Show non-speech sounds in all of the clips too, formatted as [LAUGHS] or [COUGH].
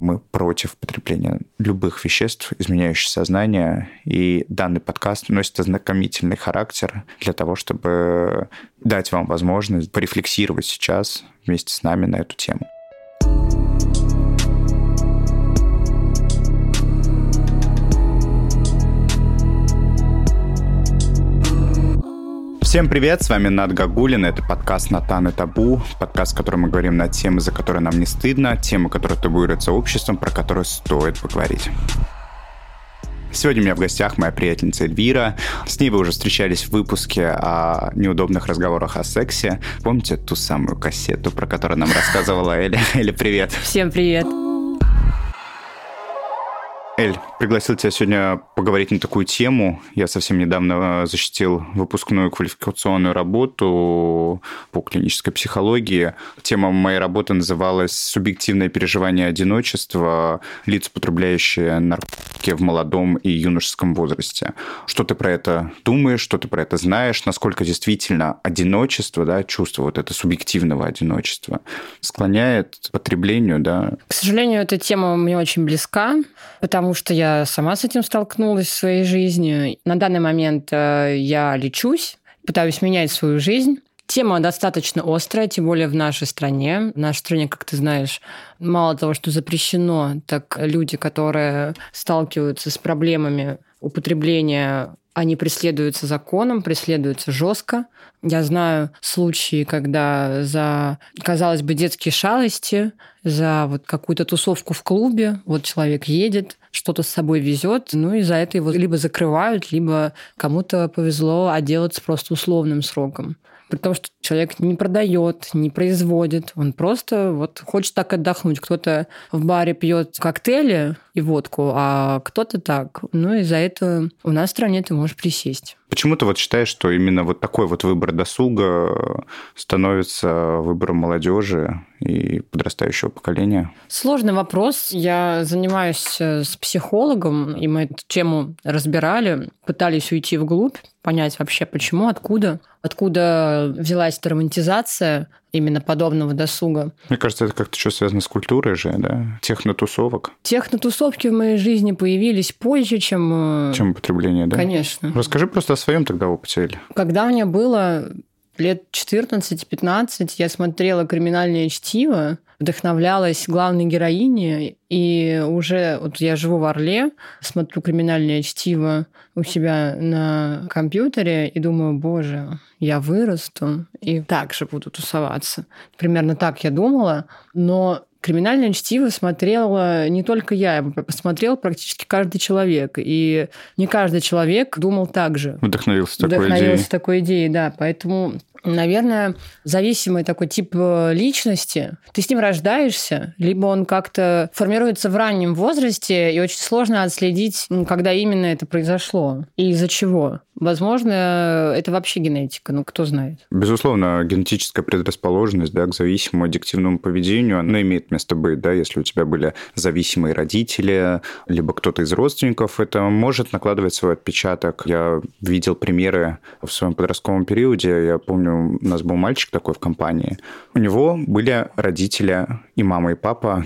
Мы против потребления любых веществ, изменяющих сознание, и данный подкаст носит ознакомительный характер для того, чтобы дать вам возможность порефлексировать сейчас вместе с нами на эту тему. Всем привет, с вами Над Гагулин, это подкаст «Натан и табу», подкаст, в котором мы говорим на темы, за которые нам не стыдно, темы, которые табуируются обществом, про которые стоит поговорить. Сегодня у меня в гостях моя приятельница Эльвира. С ней вы уже встречались в выпуске о неудобных разговорах о сексе. Помните ту самую кассету, про которую нам рассказывала Эля? [LAUGHS] Эля, привет. Всем привет. Эль, пригласил тебя сегодня поговорить на такую тему. Я совсем недавно защитил выпускную квалификационную работу по клинической психологии. Тема моей работы называлась «Субъективное переживание одиночества. Лица, потребляющие наркотики в молодом и юношеском возрасте». Что ты про это думаешь, что ты про это знаешь, насколько действительно одиночество, да, чувство вот это субъективного одиночества склоняет к потреблению, да? К сожалению, эта тема мне очень близка, потому потому что я сама с этим столкнулась в своей жизни. На данный момент э, я лечусь, пытаюсь менять свою жизнь. Тема достаточно острая, тем более в нашей стране. В нашей стране, как ты знаешь, мало того, что запрещено, так люди, которые сталкиваются с проблемами употребления они преследуются законом, преследуются жестко. Я знаю случаи, когда за, казалось бы, детские шалости, за вот какую-то тусовку в клубе, вот человек едет, что-то с собой везет, ну и за это его либо закрывают, либо кому-то повезло отделаться просто условным сроком. При том, что человек не продает, не производит, он просто вот хочет так отдохнуть. Кто-то в баре пьет коктейли и водку, а кто-то так. Ну и за это у нас в стране ты можешь присесть. Почему ты вот считаешь, что именно вот такой вот выбор досуга становится выбором молодежи и подрастающего поколения? Сложный вопрос. Я занимаюсь э, с психологом, и мы эту тему разбирали, пытались уйти вглубь, понять вообще почему, откуда, откуда взялась эта романтизация именно подобного досуга. Мне кажется, это как-то что связано с культурой же, да? Технотусовок. Технотусовки в моей жизни появились позже, чем... Э, чем потребление, да? Конечно. Расскажи просто о своем тогда опыте. Когда у меня было лет 14-15 я смотрела «Криминальное чтиво», вдохновлялась главной героиней, и уже вот я живу в Орле, смотрю «Криминальное чтиво» у себя на компьютере и думаю, боже, я вырасту и так же буду тусоваться. Примерно так я думала, но Криминальное чтиво смотрела не только я, посмотрел практически каждый человек. И не каждый человек думал так же. Вдохновился такой Вдохновился идеей. такой идеей, да. Поэтому наверное, зависимый такой тип э, личности. Ты с ним рождаешься, либо он как-то формируется в раннем возрасте, и очень сложно отследить, когда именно это произошло и из-за чего. Возможно, это вообще генетика, ну кто знает. Безусловно, генетическая предрасположенность да, к зависимому аддиктивному поведению, она имеет место быть, да, если у тебя были зависимые родители, либо кто-то из родственников, это может накладывать свой отпечаток. Я видел примеры в своем подростковом периоде, я помню, у нас был мальчик такой в компании. У него были родители и мама, и папа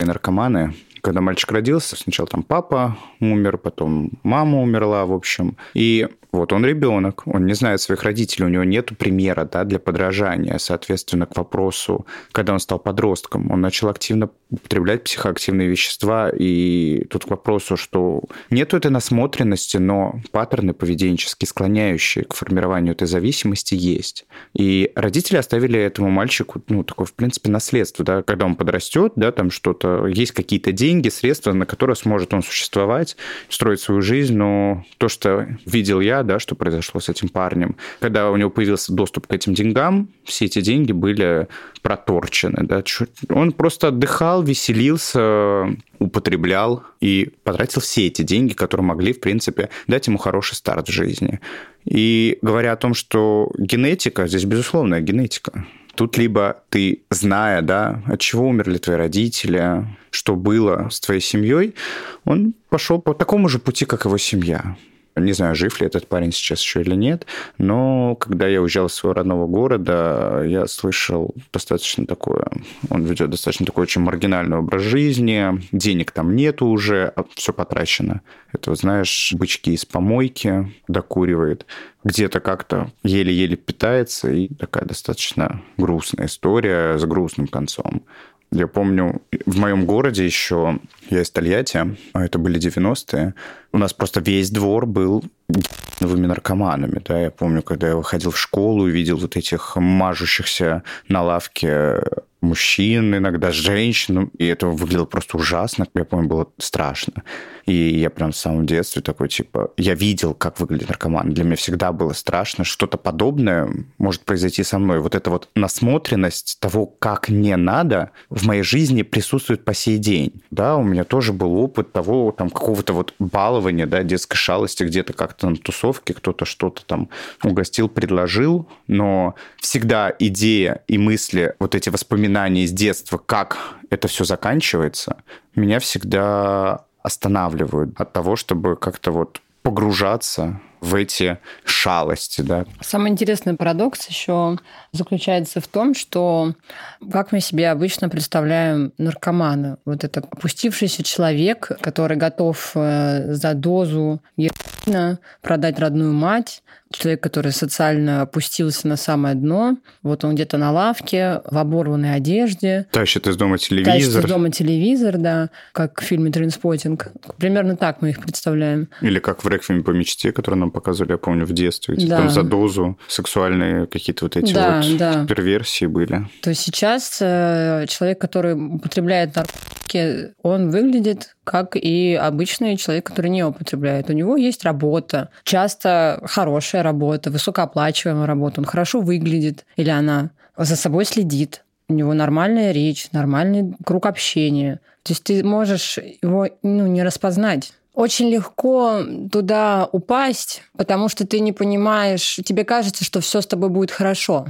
наркоманы. Когда мальчик родился, сначала там папа умер, потом мама умерла, в общем. И вот он ребенок, он не знает своих родителей, у него нет примера да, для подражания. Соответственно, к вопросу, когда он стал подростком, он начал активно употреблять психоактивные вещества. И тут к вопросу, что нет этой насмотренности, но паттерны поведенческие, склоняющие к формированию этой зависимости, есть. И родители оставили этому мальчику, ну, такое, в принципе, наследство, да, когда он подрастет, да, там что-то, есть какие-то деньги, средства, на которые сможет он существовать, строить свою жизнь, но то, что видел я, да, что произошло с этим парнем. Когда у него появился доступ к этим деньгам, все эти деньги были проторчены. Да. Он просто отдыхал, веселился, употреблял и потратил все эти деньги, которые могли, в принципе, дать ему хороший старт в жизни. И говоря о том, что генетика, здесь безусловная генетика. Тут либо ты, зная, да, от чего умерли твои родители, что было с твоей семьей, он пошел по такому же пути, как его семья. Не знаю, жив ли этот парень сейчас еще или нет, но когда я уезжал из своего родного города, я слышал достаточно такое... Он ведет достаточно такой очень маргинальный образ жизни, денег там нету уже, а все потрачено. Это, знаешь, бычки из помойки докуривает, где-то как-то еле-еле питается, и такая достаточно грустная история с грустным концом. Я помню, в моем городе еще, я из Тольятти, а это были 90-е, у нас просто весь двор был новыми наркоманами. Да? Я помню, когда я выходил в школу и видел вот этих мажущихся на лавке мужчин, иногда женщин, и это выглядело просто ужасно. Я помню, было страшно. И я прям в самом детстве такой, типа, я видел, как выглядит наркоман. Для меня всегда было страшно. Что-то подобное может произойти со мной. Вот эта вот насмотренность того, как не надо, в моей жизни присутствует по сей день. Да, у меня тоже был опыт того, там, какого-то вот балования, да, детской шалости где-то как-то на тусовке, кто-то что-то там угостил, предложил, но всегда идея и мысли, вот эти воспоминания из детства, как это все заканчивается, меня всегда останавливают от того, чтобы как-то вот погружаться в эти шалости, да. Самый интересный парадокс еще заключается в том, что как мы себе обычно представляем наркомана. Вот это опустившийся человек, который готов э, за дозу героина продать родную мать, человек, который социально опустился на самое дно. Вот он где-то на лавке, в оборванной одежде. Тащит из дома телевизор. Тащит из дома телевизор, да, как в фильме «Тринспотинг». Примерно так мы их представляем. Или как в «Реквиеме по мечте», который нам показывали, я помню, в детстве. Да. Там за дозу сексуальные какие-то вот эти да, вот да. перверсии были. То есть сейчас э, человек, который употребляет наркотики, он выглядит как и обычный человек, который не употребляет. У него есть работа, часто хорошая работа, высокооплачиваемая работа, он хорошо выглядит или она за собой следит, у него нормальная речь, нормальный круг общения. То есть ты можешь его ну, не распознать. Очень легко туда упасть, потому что ты не понимаешь, тебе кажется, что все с тобой будет хорошо.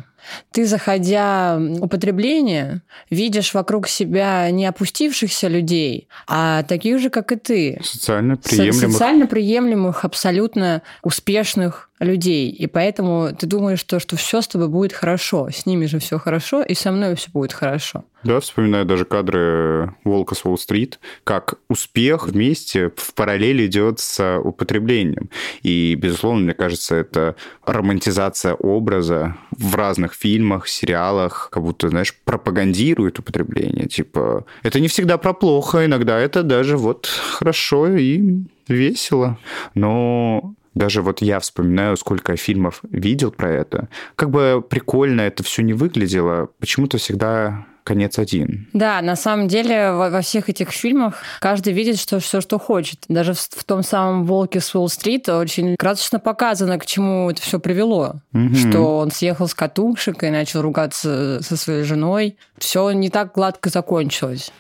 Ты, заходя в употребление, видишь вокруг себя не опустившихся людей, а таких же, как и ты. Социально приемлемых. Социально приемлемых, абсолютно успешных людей. И поэтому ты думаешь, что, что все с тобой будет хорошо. С ними же все хорошо, и со мной все будет хорошо. Да, вспоминаю даже кадры «Волка с Уолл-стрит», как успех вместе в параллели идет с употреблением. И, безусловно, мне кажется, это романтизация образа в разных фильмах, сериалах, как будто, знаешь, пропагандирует употребление. Типа, это не всегда про плохо, иногда это даже вот хорошо и весело. Но даже вот я вспоминаю, сколько фильмов видел про это. Как бы прикольно это все не выглядело, почему-то всегда конец один. Да, на самом деле во, во всех этих фильмах каждый видит что, все, что хочет. Даже в, в том самом «Волке с Уолл-стрит» очень красочно показано, к чему это все привело. Угу. Что он съехал с катушек и начал ругаться со своей женой. Все не так гладко закончилось.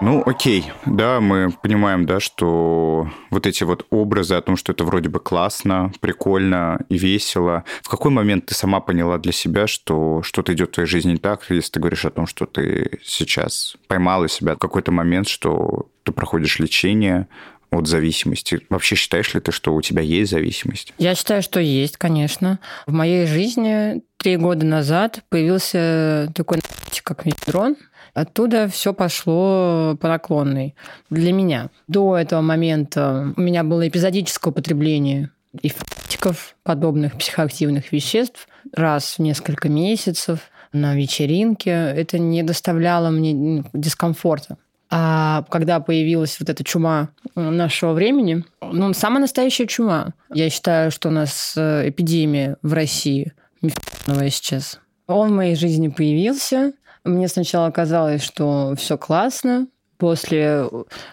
Ну, окей, да, мы понимаем, да, что вот эти вот образы о том, что это вроде бы классно, прикольно и весело. В какой момент ты сама поняла для себя, что что-то идет в твоей жизни не так, если ты говоришь о том, что ты сейчас поймала себя в какой-то момент, что ты проходишь лечение, от зависимости. Вообще считаешь ли ты, что у тебя есть зависимость? Я считаю, что есть, конечно. В моей жизни три года назад появился такой как метрон, Оттуда все пошло по наклонной для меня. До этого момента у меня было эпизодическое употребление и подобных психоактивных веществ, раз в несколько месяцев на вечеринке. Это не доставляло мне дискомфорта. А когда появилась вот эта чума нашего времени, ну, самая настоящая чума. Я считаю, что у нас э, эпидемия в России мифного сейчас. Он в моей жизни появился, мне сначала казалось, что все классно. После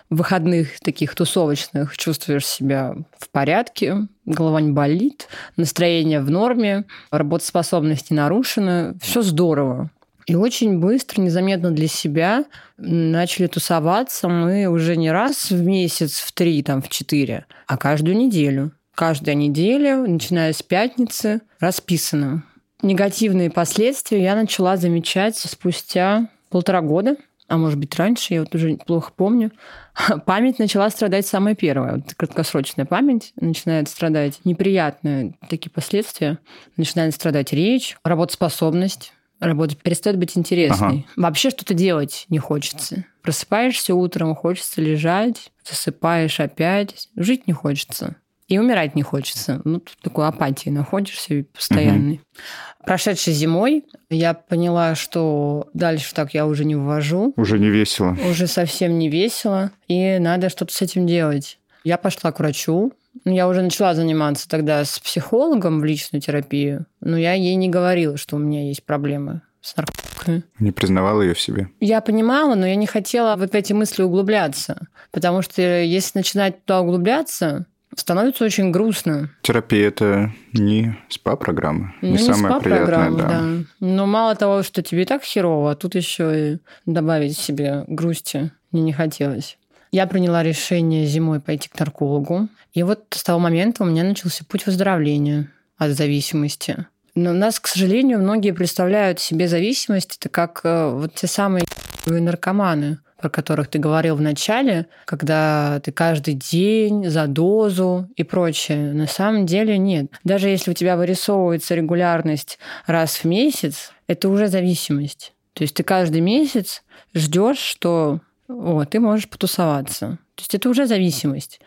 выходных таких тусовочных чувствуешь себя в порядке, голова не болит, настроение в норме, работоспособность не нарушена, все здорово. И очень быстро, незаметно для себя начали тусоваться мы уже не раз в месяц, в три, там, в четыре, а каждую неделю. Каждая неделя, начиная с пятницы, расписано негативные последствия я начала замечать спустя полтора года. а может быть раньше, я вот уже плохо помню, [LAUGHS] память начала страдать самая первая. Вот краткосрочная память начинает страдать, неприятные такие последствия. Начинает страдать речь, работоспособность, работа перестает быть интересной. Ага. Вообще что-то делать не хочется. Просыпаешься утром, хочется лежать, засыпаешь опять, жить не хочется. И умирать не хочется. Ну, тут такой апатии находишься постоянный. Угу. Прошедшей зимой я поняла, что дальше так я уже не ввожу. Уже не весело. Уже совсем не весело. И надо что-то с этим делать. Я пошла к врачу. Ну, я уже начала заниматься тогда с психологом в личную терапию, но я ей не говорила, что у меня есть проблемы с наркотиками. Не признавала ее в себе? Я понимала, но я не хотела вот в эти мысли углубляться. Потому что если начинать туда углубляться, становится очень грустно. Терапия это не СПА-программа, не, не самая приятная, да. да. Но мало того, что тебе и так херово, а тут еще и добавить себе грусти мне не хотелось. Я приняла решение зимой пойти к наркологу. И вот с того момента у меня начался путь выздоровления от зависимости. Но у нас, к сожалению, многие представляют себе зависимость это как э, вот те самые наркоманы, про которых ты говорил в начале, когда ты каждый день за дозу и прочее. На самом деле нет. Даже если у тебя вырисовывается регулярность раз в месяц, это уже зависимость. То есть ты каждый месяц ждешь, что о, ты можешь потусоваться. То есть это уже зависимость.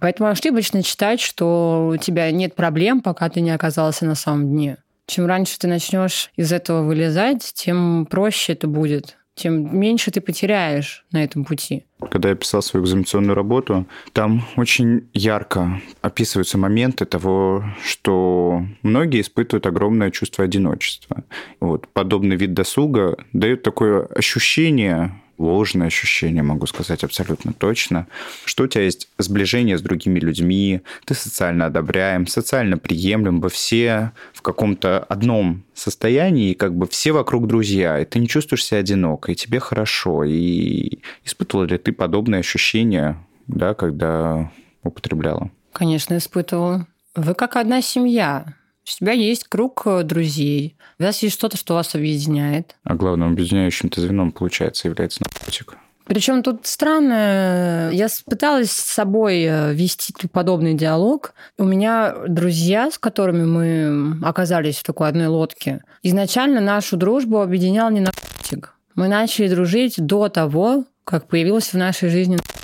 Поэтому ошибочно считать, что у тебя нет проблем, пока ты не оказался на самом дне. Чем раньше ты начнешь из этого вылезать, тем проще это будет тем меньше ты потеряешь на этом пути. Когда я писал свою экзаменационную работу, там очень ярко описываются моменты того, что многие испытывают огромное чувство одиночества. Вот подобный вид досуга дает такое ощущение ложное ощущение, могу сказать абсолютно точно, что у тебя есть сближение с другими людьми, ты социально одобряем, социально приемлем, вы все в каком-то одном состоянии, и как бы все вокруг друзья, и ты не чувствуешь себя одиноко, и тебе хорошо. И испытывала ли ты подобные ощущения, да, когда употребляла? Конечно, испытывала. Вы как одна семья. У тебя есть круг э, друзей, у вас есть что-то, что вас объединяет. А главным объединяющим-то звеном, получается, является наркотик. Причем тут странно, я пыталась с собой э, вести подобный диалог. У меня друзья, с которыми мы оказались в такой одной лодке, изначально нашу дружбу объединял не наркотик. Мы начали дружить до того, как появился в нашей жизни наркотик.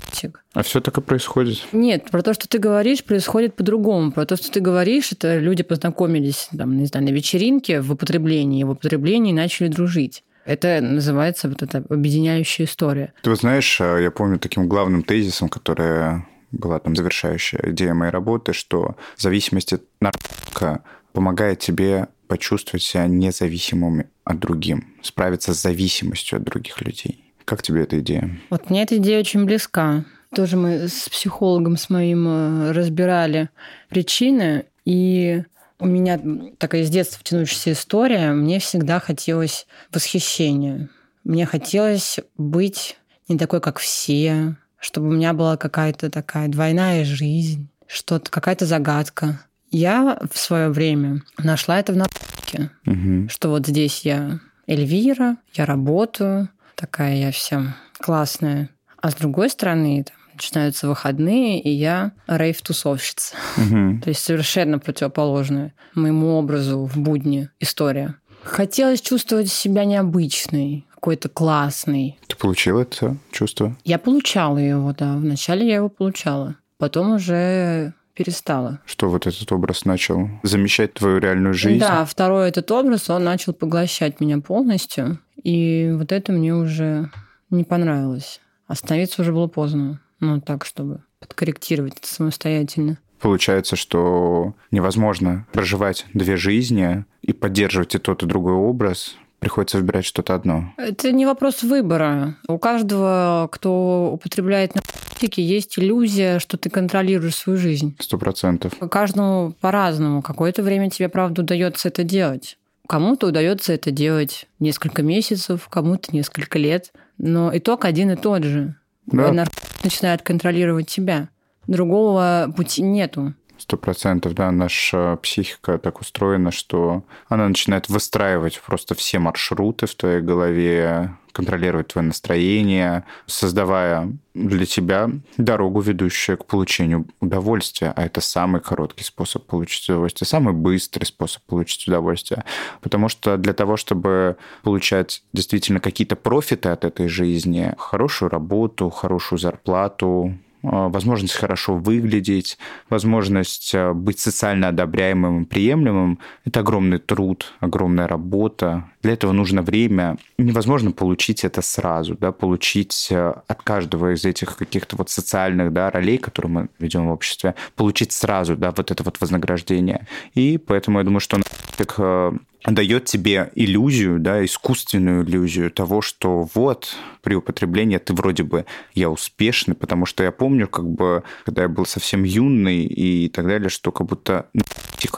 А все так и происходит? Нет, про то, что ты говоришь, происходит по-другому. Про то, что ты говоришь, это люди познакомились, там, не знаю, на вечеринке в употреблении, в употреблении начали дружить. Это называется вот эта объединяющая история. Ты вот знаешь, а, я помню таким главным тезисом, который была там завершающая идея моей работы, что зависимость от наркотика помогает тебе почувствовать себя независимым от другим, справиться с зависимостью от других людей. Как тебе эта идея? Вот мне эта идея очень близка. Тоже мы с психологом с моим э, разбирали причины, и у меня такая с детства тянущаяся история. Мне всегда хотелось восхищения. Мне хотелось быть не такой, как все, чтобы у меня была какая-то такая двойная жизнь, что-то, какая-то загадка. Я в свое время нашла это в наркотике, угу. что вот здесь я Эльвира, я работаю, такая я вся классная. А с другой стороны, там, начинаются выходные, и я рейв-тусовщица. Угу. [LAUGHS] То есть совершенно противоположная моему образу в будни история. Хотелось чувствовать себя необычной, какой-то классный. Ты получила это чувство? Я получала его, да. Вначале я его получала. Потом уже перестала. Что вот этот образ начал замещать твою реальную жизнь? Да, второй этот образ, он начал поглощать меня полностью. И вот это мне уже не понравилось. Остановиться уже было поздно. Ну, так, чтобы подкорректировать это самостоятельно. Получается, что невозможно проживать две жизни и поддерживать и тот, и другой образ, приходится выбирать что-то одно. Это не вопрос выбора. У каждого, кто употребляет наркотики, есть иллюзия, что ты контролируешь свою жизнь. Сто процентов. Каждому по-разному. Какое-то время тебе, правда, удается это делать. Кому-то удается это делать несколько месяцев, кому-то несколько лет. Но итог один и тот же. Да. Наркотик начинает контролировать тебя. Другого пути нету. Сто процентов, да, наша психика так устроена, что она начинает выстраивать просто все маршруты в твоей голове, контролировать твое настроение, создавая для тебя дорогу, ведущую к получению удовольствия. А это самый короткий способ получить удовольствие, самый быстрый способ получить удовольствие. Потому что для того, чтобы получать действительно какие-то профиты от этой жизни, хорошую работу, хорошую зарплату, возможность хорошо выглядеть, возможность а, быть социально одобряемым и приемлемым – это огромный труд, огромная работа. Для этого нужно время. Невозможно получить это сразу, да, получить а, от каждого из этих каких-то вот социальных да, ролей, которые мы ведем в обществе, получить сразу да, вот это вот вознаграждение. И поэтому я думаю, что так дает тебе иллюзию, да, искусственную иллюзию того, что вот при употреблении ты вроде бы я успешный, потому что я помню, как бы, когда я был совсем юный и так далее, что как будто ну,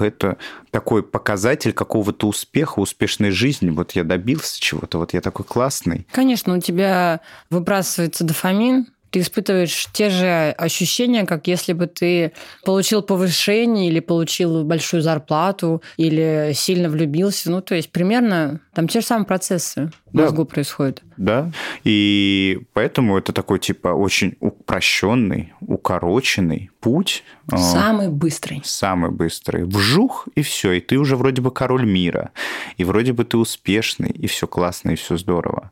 это такой показатель какого-то успеха, успешной жизни. Вот я добился чего-то, вот я такой классный. Конечно, у тебя выбрасывается дофамин, ты испытываешь те же ощущения, как если бы ты получил повышение или получил большую зарплату или сильно влюбился. Ну, то есть примерно там те же самые процессы в да. мозгу происходят. Да, и поэтому это такой типа очень упрощенный, укороченный путь. А, самый быстрый. Самый быстрый. Вжух, и все, и ты уже вроде бы король мира, и вроде бы ты успешный, и все классно, и все здорово.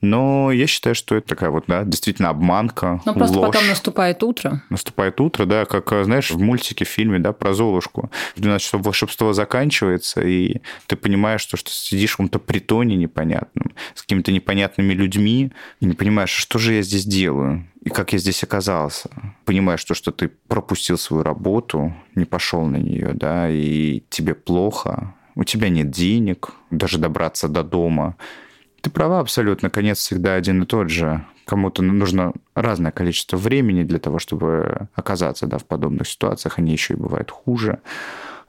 Но я считаю, что это такая вот, да, действительно обманка, Но просто ложь. потом наступает утро. Наступает утро, да, как, знаешь, в мультике, в фильме, да, про Золушку. В 12 часов волшебство заканчивается, и ты понимаешь, что, что сидишь в каком-то притоне непонятном, с какими-то непонятными людьми, и не понимаешь, что же я здесь делаю, и как я здесь оказался. Понимаешь, то, что ты пропустил свою работу, не пошел на нее, да, и тебе плохо, у тебя нет денег, даже добраться до дома, ты права абсолютно. Конец всегда один и тот же. Кому-то нужно разное количество времени для того, чтобы оказаться да, в подобных ситуациях. Они еще и бывают хуже.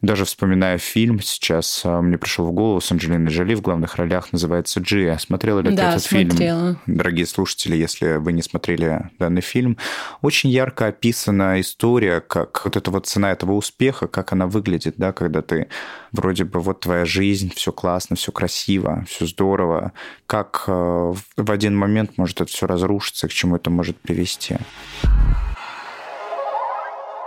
Даже вспоминая фильм сейчас, а, мне пришел в голову с Анджелиной Джоли в главных ролях, называется «Джия». Смотрела ли да, ты этот смотрела. фильм? Дорогие слушатели, если вы не смотрели данный фильм, очень ярко описана история, как вот эта вот цена этого успеха, как она выглядит, да, когда ты вроде бы вот твоя жизнь, все классно, все красиво, все здорово, как э, в один момент может это все разрушиться, к чему это может привести.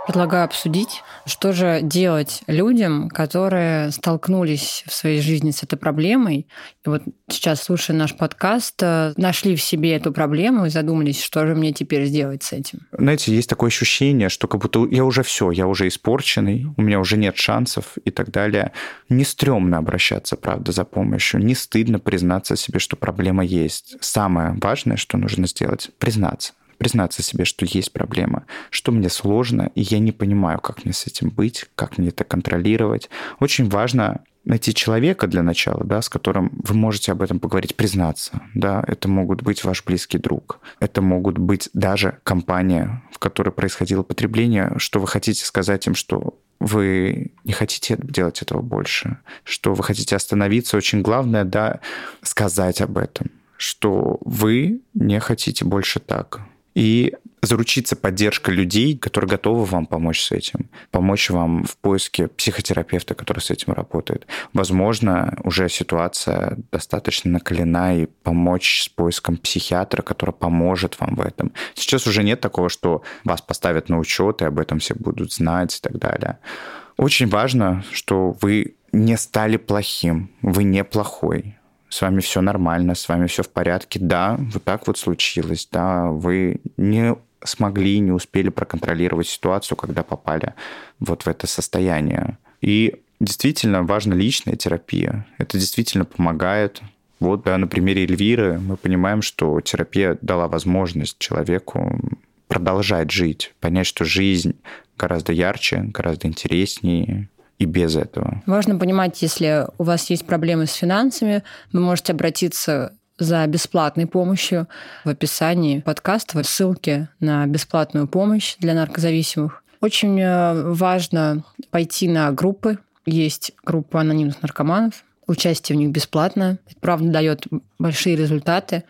Предлагаю обсудить, что же делать людям, которые столкнулись в своей жизни с этой проблемой. И вот сейчас, слушая наш подкаст, э, нашли в себе эту проблему и задумались, что же мне теперь сделать с этим. Знаете, есть такое ощущение, что как будто я уже все, я уже испорченный, у меня уже нет шансов и так далее. Не стрёмно обращаться, правда, за помощью. Не стыдно признаться себе, что проблема есть. Самое важное, что нужно сделать, признаться признаться себе, что есть проблема, что мне сложно, и я не понимаю, как мне с этим быть, как мне это контролировать. Очень важно найти человека для начала, да, с которым вы можете об этом поговорить, признаться. Да, это могут быть ваш близкий друг, это могут быть даже компания, в которой происходило потребление, что вы хотите сказать им, что вы не хотите делать этого больше, что вы хотите остановиться. Очень главное, да, сказать об этом, что вы не хотите больше так, и заручиться поддержкой людей, которые готовы вам помочь с этим, помочь вам в поиске психотерапевта, который с этим работает. Возможно, уже ситуация достаточно накалена и помочь с поиском психиатра, который поможет вам в этом. Сейчас уже нет такого, что вас поставят на учет, и об этом все будут знать и так далее. Очень важно, что вы не стали плохим, вы не плохой, с вами все нормально, с вами все в порядке. Да, вот так вот случилось, да, вы не смогли, не успели проконтролировать ситуацию, когда попали вот в это состояние. И действительно важна личная терапия. Это действительно помогает. Вот, да, на примере Эльвиры мы понимаем, что терапия дала возможность человеку продолжать жить, понять, что жизнь гораздо ярче, гораздо интереснее, и без этого. Важно понимать, если у вас есть проблемы с финансами, вы можете обратиться за бесплатной помощью. В описании подкаста ссылки на бесплатную помощь для наркозависимых. Очень э, важно пойти на группы. Есть группа анонимных наркоманов. Участие в них бесплатно. Это, правда, дает большие результаты.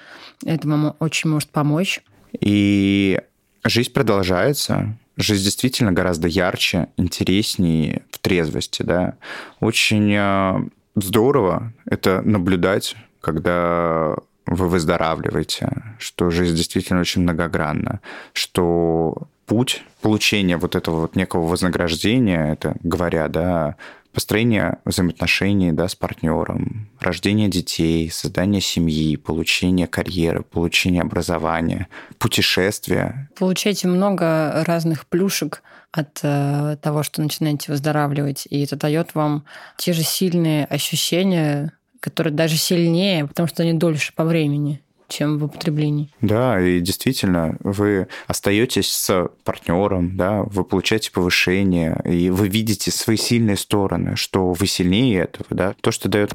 Это вам очень может помочь. И жизнь продолжается. Жизнь действительно гораздо ярче, интереснее в трезвости, да. Очень э, здорово это наблюдать, когда вы выздоравливаете, что жизнь действительно очень многогранна, что путь получения вот этого вот некого вознаграждения, это говоря, да, построение взаимоотношений да, с партнером, рождение детей, создание семьи, получение карьеры, получение образования, путешествия. Получаете много разных плюшек от э, того, что начинаете выздоравливать, и это дает вам те же сильные ощущения, которые даже сильнее, потому что они дольше по времени чем в употреблении. Да, и действительно, вы остаетесь с партнером, да, вы получаете повышение, и вы видите свои сильные стороны, что вы сильнее этого, да. То, что дает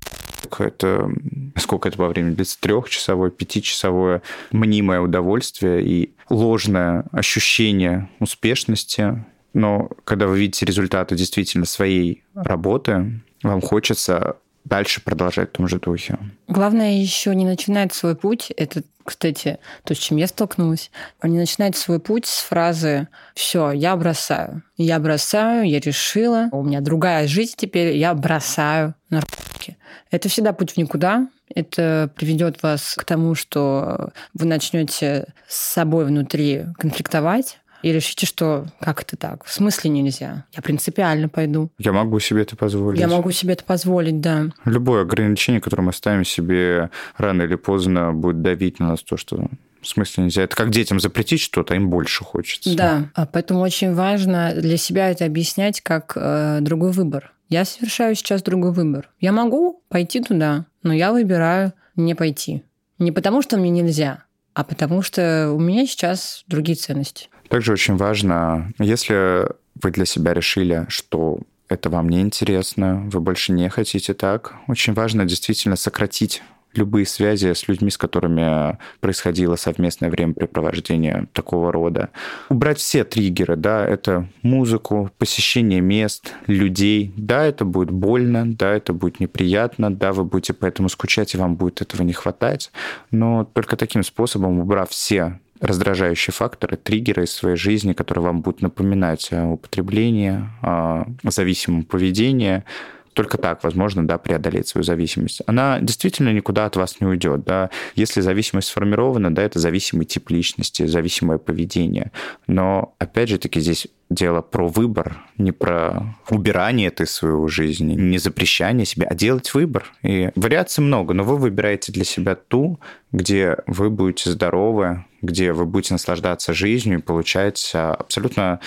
это сколько это по времени длится, трехчасовое, пятичасовое мнимое удовольствие и ложное ощущение успешности. Но когда вы видите результаты действительно своей работы, вам хочется дальше продолжать в том же духе. Главное еще не начинать свой путь. Это, кстати, то, с чем я столкнулась. Не начинать свой путь с фразы «все, я бросаю». Я бросаю, я решила, у меня другая жизнь теперь, я бросаю наркотики. Это всегда путь в никуда. Это приведет вас к тому, что вы начнете с собой внутри конфликтовать, и решите, что как это так? В смысле нельзя? Я принципиально пойду. Я могу себе это позволить. Я могу себе это позволить, да. Любое ограничение, которое мы ставим себе, рано или поздно будет давить на нас то, что в смысле нельзя? Это как детям запретить что-то, им больше хочется. Да, а поэтому очень важно для себя это объяснять как э, другой выбор. Я совершаю сейчас другой выбор. Я могу пойти туда, но я выбираю не пойти. Не потому, что мне нельзя, а потому что у меня сейчас другие ценности. Также очень важно, если вы для себя решили, что это вам не интересно, вы больше не хотите так, очень важно действительно сократить любые связи с людьми, с которыми происходило совместное времяпрепровождение такого рода. Убрать все триггеры, да, это музыку, посещение мест, людей. Да, это будет больно, да, это будет неприятно, да, вы будете поэтому скучать, и вам будет этого не хватать. Но только таким способом, убрав все раздражающие факторы, триггеры из своей жизни, которые вам будут напоминать о употреблении, о зависимом поведении, только так возможно да, преодолеть свою зависимость. Она действительно никуда от вас не уйдет. Да. Если зависимость сформирована, да, это зависимый тип личности, зависимое поведение. Но, опять же таки, здесь дело про выбор, не про убирание этой своего жизни, не запрещание себе, а делать выбор. И вариаций много, но вы выбираете для себя ту, где вы будете здоровы, где вы будете наслаждаться жизнью и получать а, абсолютно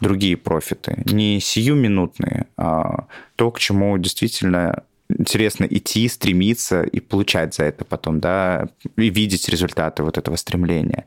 другие профиты, не сиюминутные, а то, к чему действительно интересно идти, стремиться и получать за это потом, да, и видеть результаты вот этого стремления.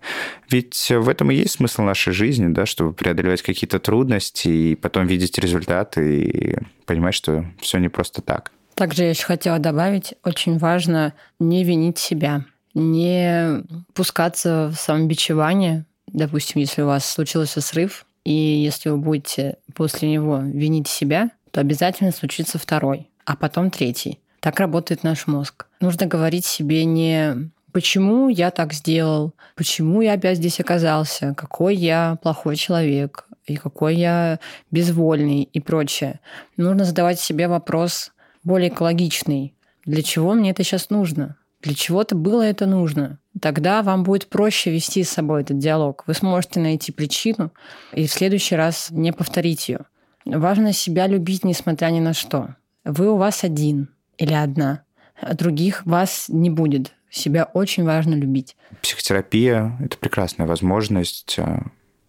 Ведь в этом и есть смысл нашей жизни, да, чтобы преодолевать какие-то трудности и потом видеть результаты и понимать, что все не просто так. Также я еще хотела добавить, очень важно не винить себя, не пускаться в самобичевание. Допустим, если у вас случился срыв, и если вы будете после него винить себя, то обязательно случится второй а потом третий. Так работает наш мозг. Нужно говорить себе не почему я так сделал, почему я опять здесь оказался, какой я плохой человек, и какой я безвольный и прочее. Нужно задавать себе вопрос более экологичный. Для чего мне это сейчас нужно? Для чего-то было это нужно. Тогда вам будет проще вести с собой этот диалог. Вы сможете найти причину и в следующий раз не повторить ее. Важно себя любить, несмотря ни на что. Вы у вас один или одна, а других вас не будет. Себя очень важно любить. Психотерапия — это прекрасная возможность э,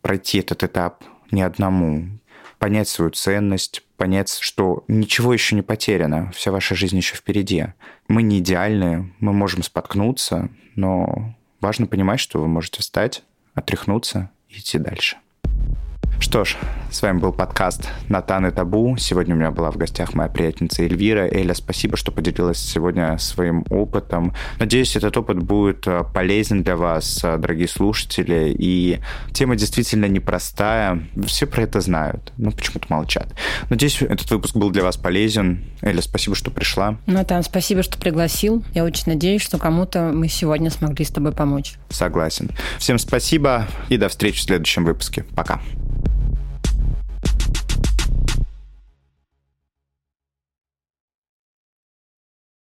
пройти этот этап не одному, понять свою ценность, понять, что ничего еще не потеряно, вся ваша жизнь еще впереди. Мы не идеальны, мы можем споткнуться, но важно понимать, что вы можете встать, отряхнуться и идти дальше. Что ж, с вами был подкаст «Натан и Табу». Сегодня у меня была в гостях моя приятельница Эльвира. Эля, спасибо, что поделилась сегодня своим опытом. Надеюсь, этот опыт будет э, полезен для вас, э, дорогие слушатели. И тема действительно непростая. Все про это знают, но почему-то молчат. Надеюсь, этот выпуск был для вас полезен. Эля, спасибо, что пришла. Натан, спасибо, что пригласил. Я очень надеюсь, что кому-то мы сегодня смогли с тобой помочь. Согласен. Всем спасибо и до встречи в следующем выпуске. Пока.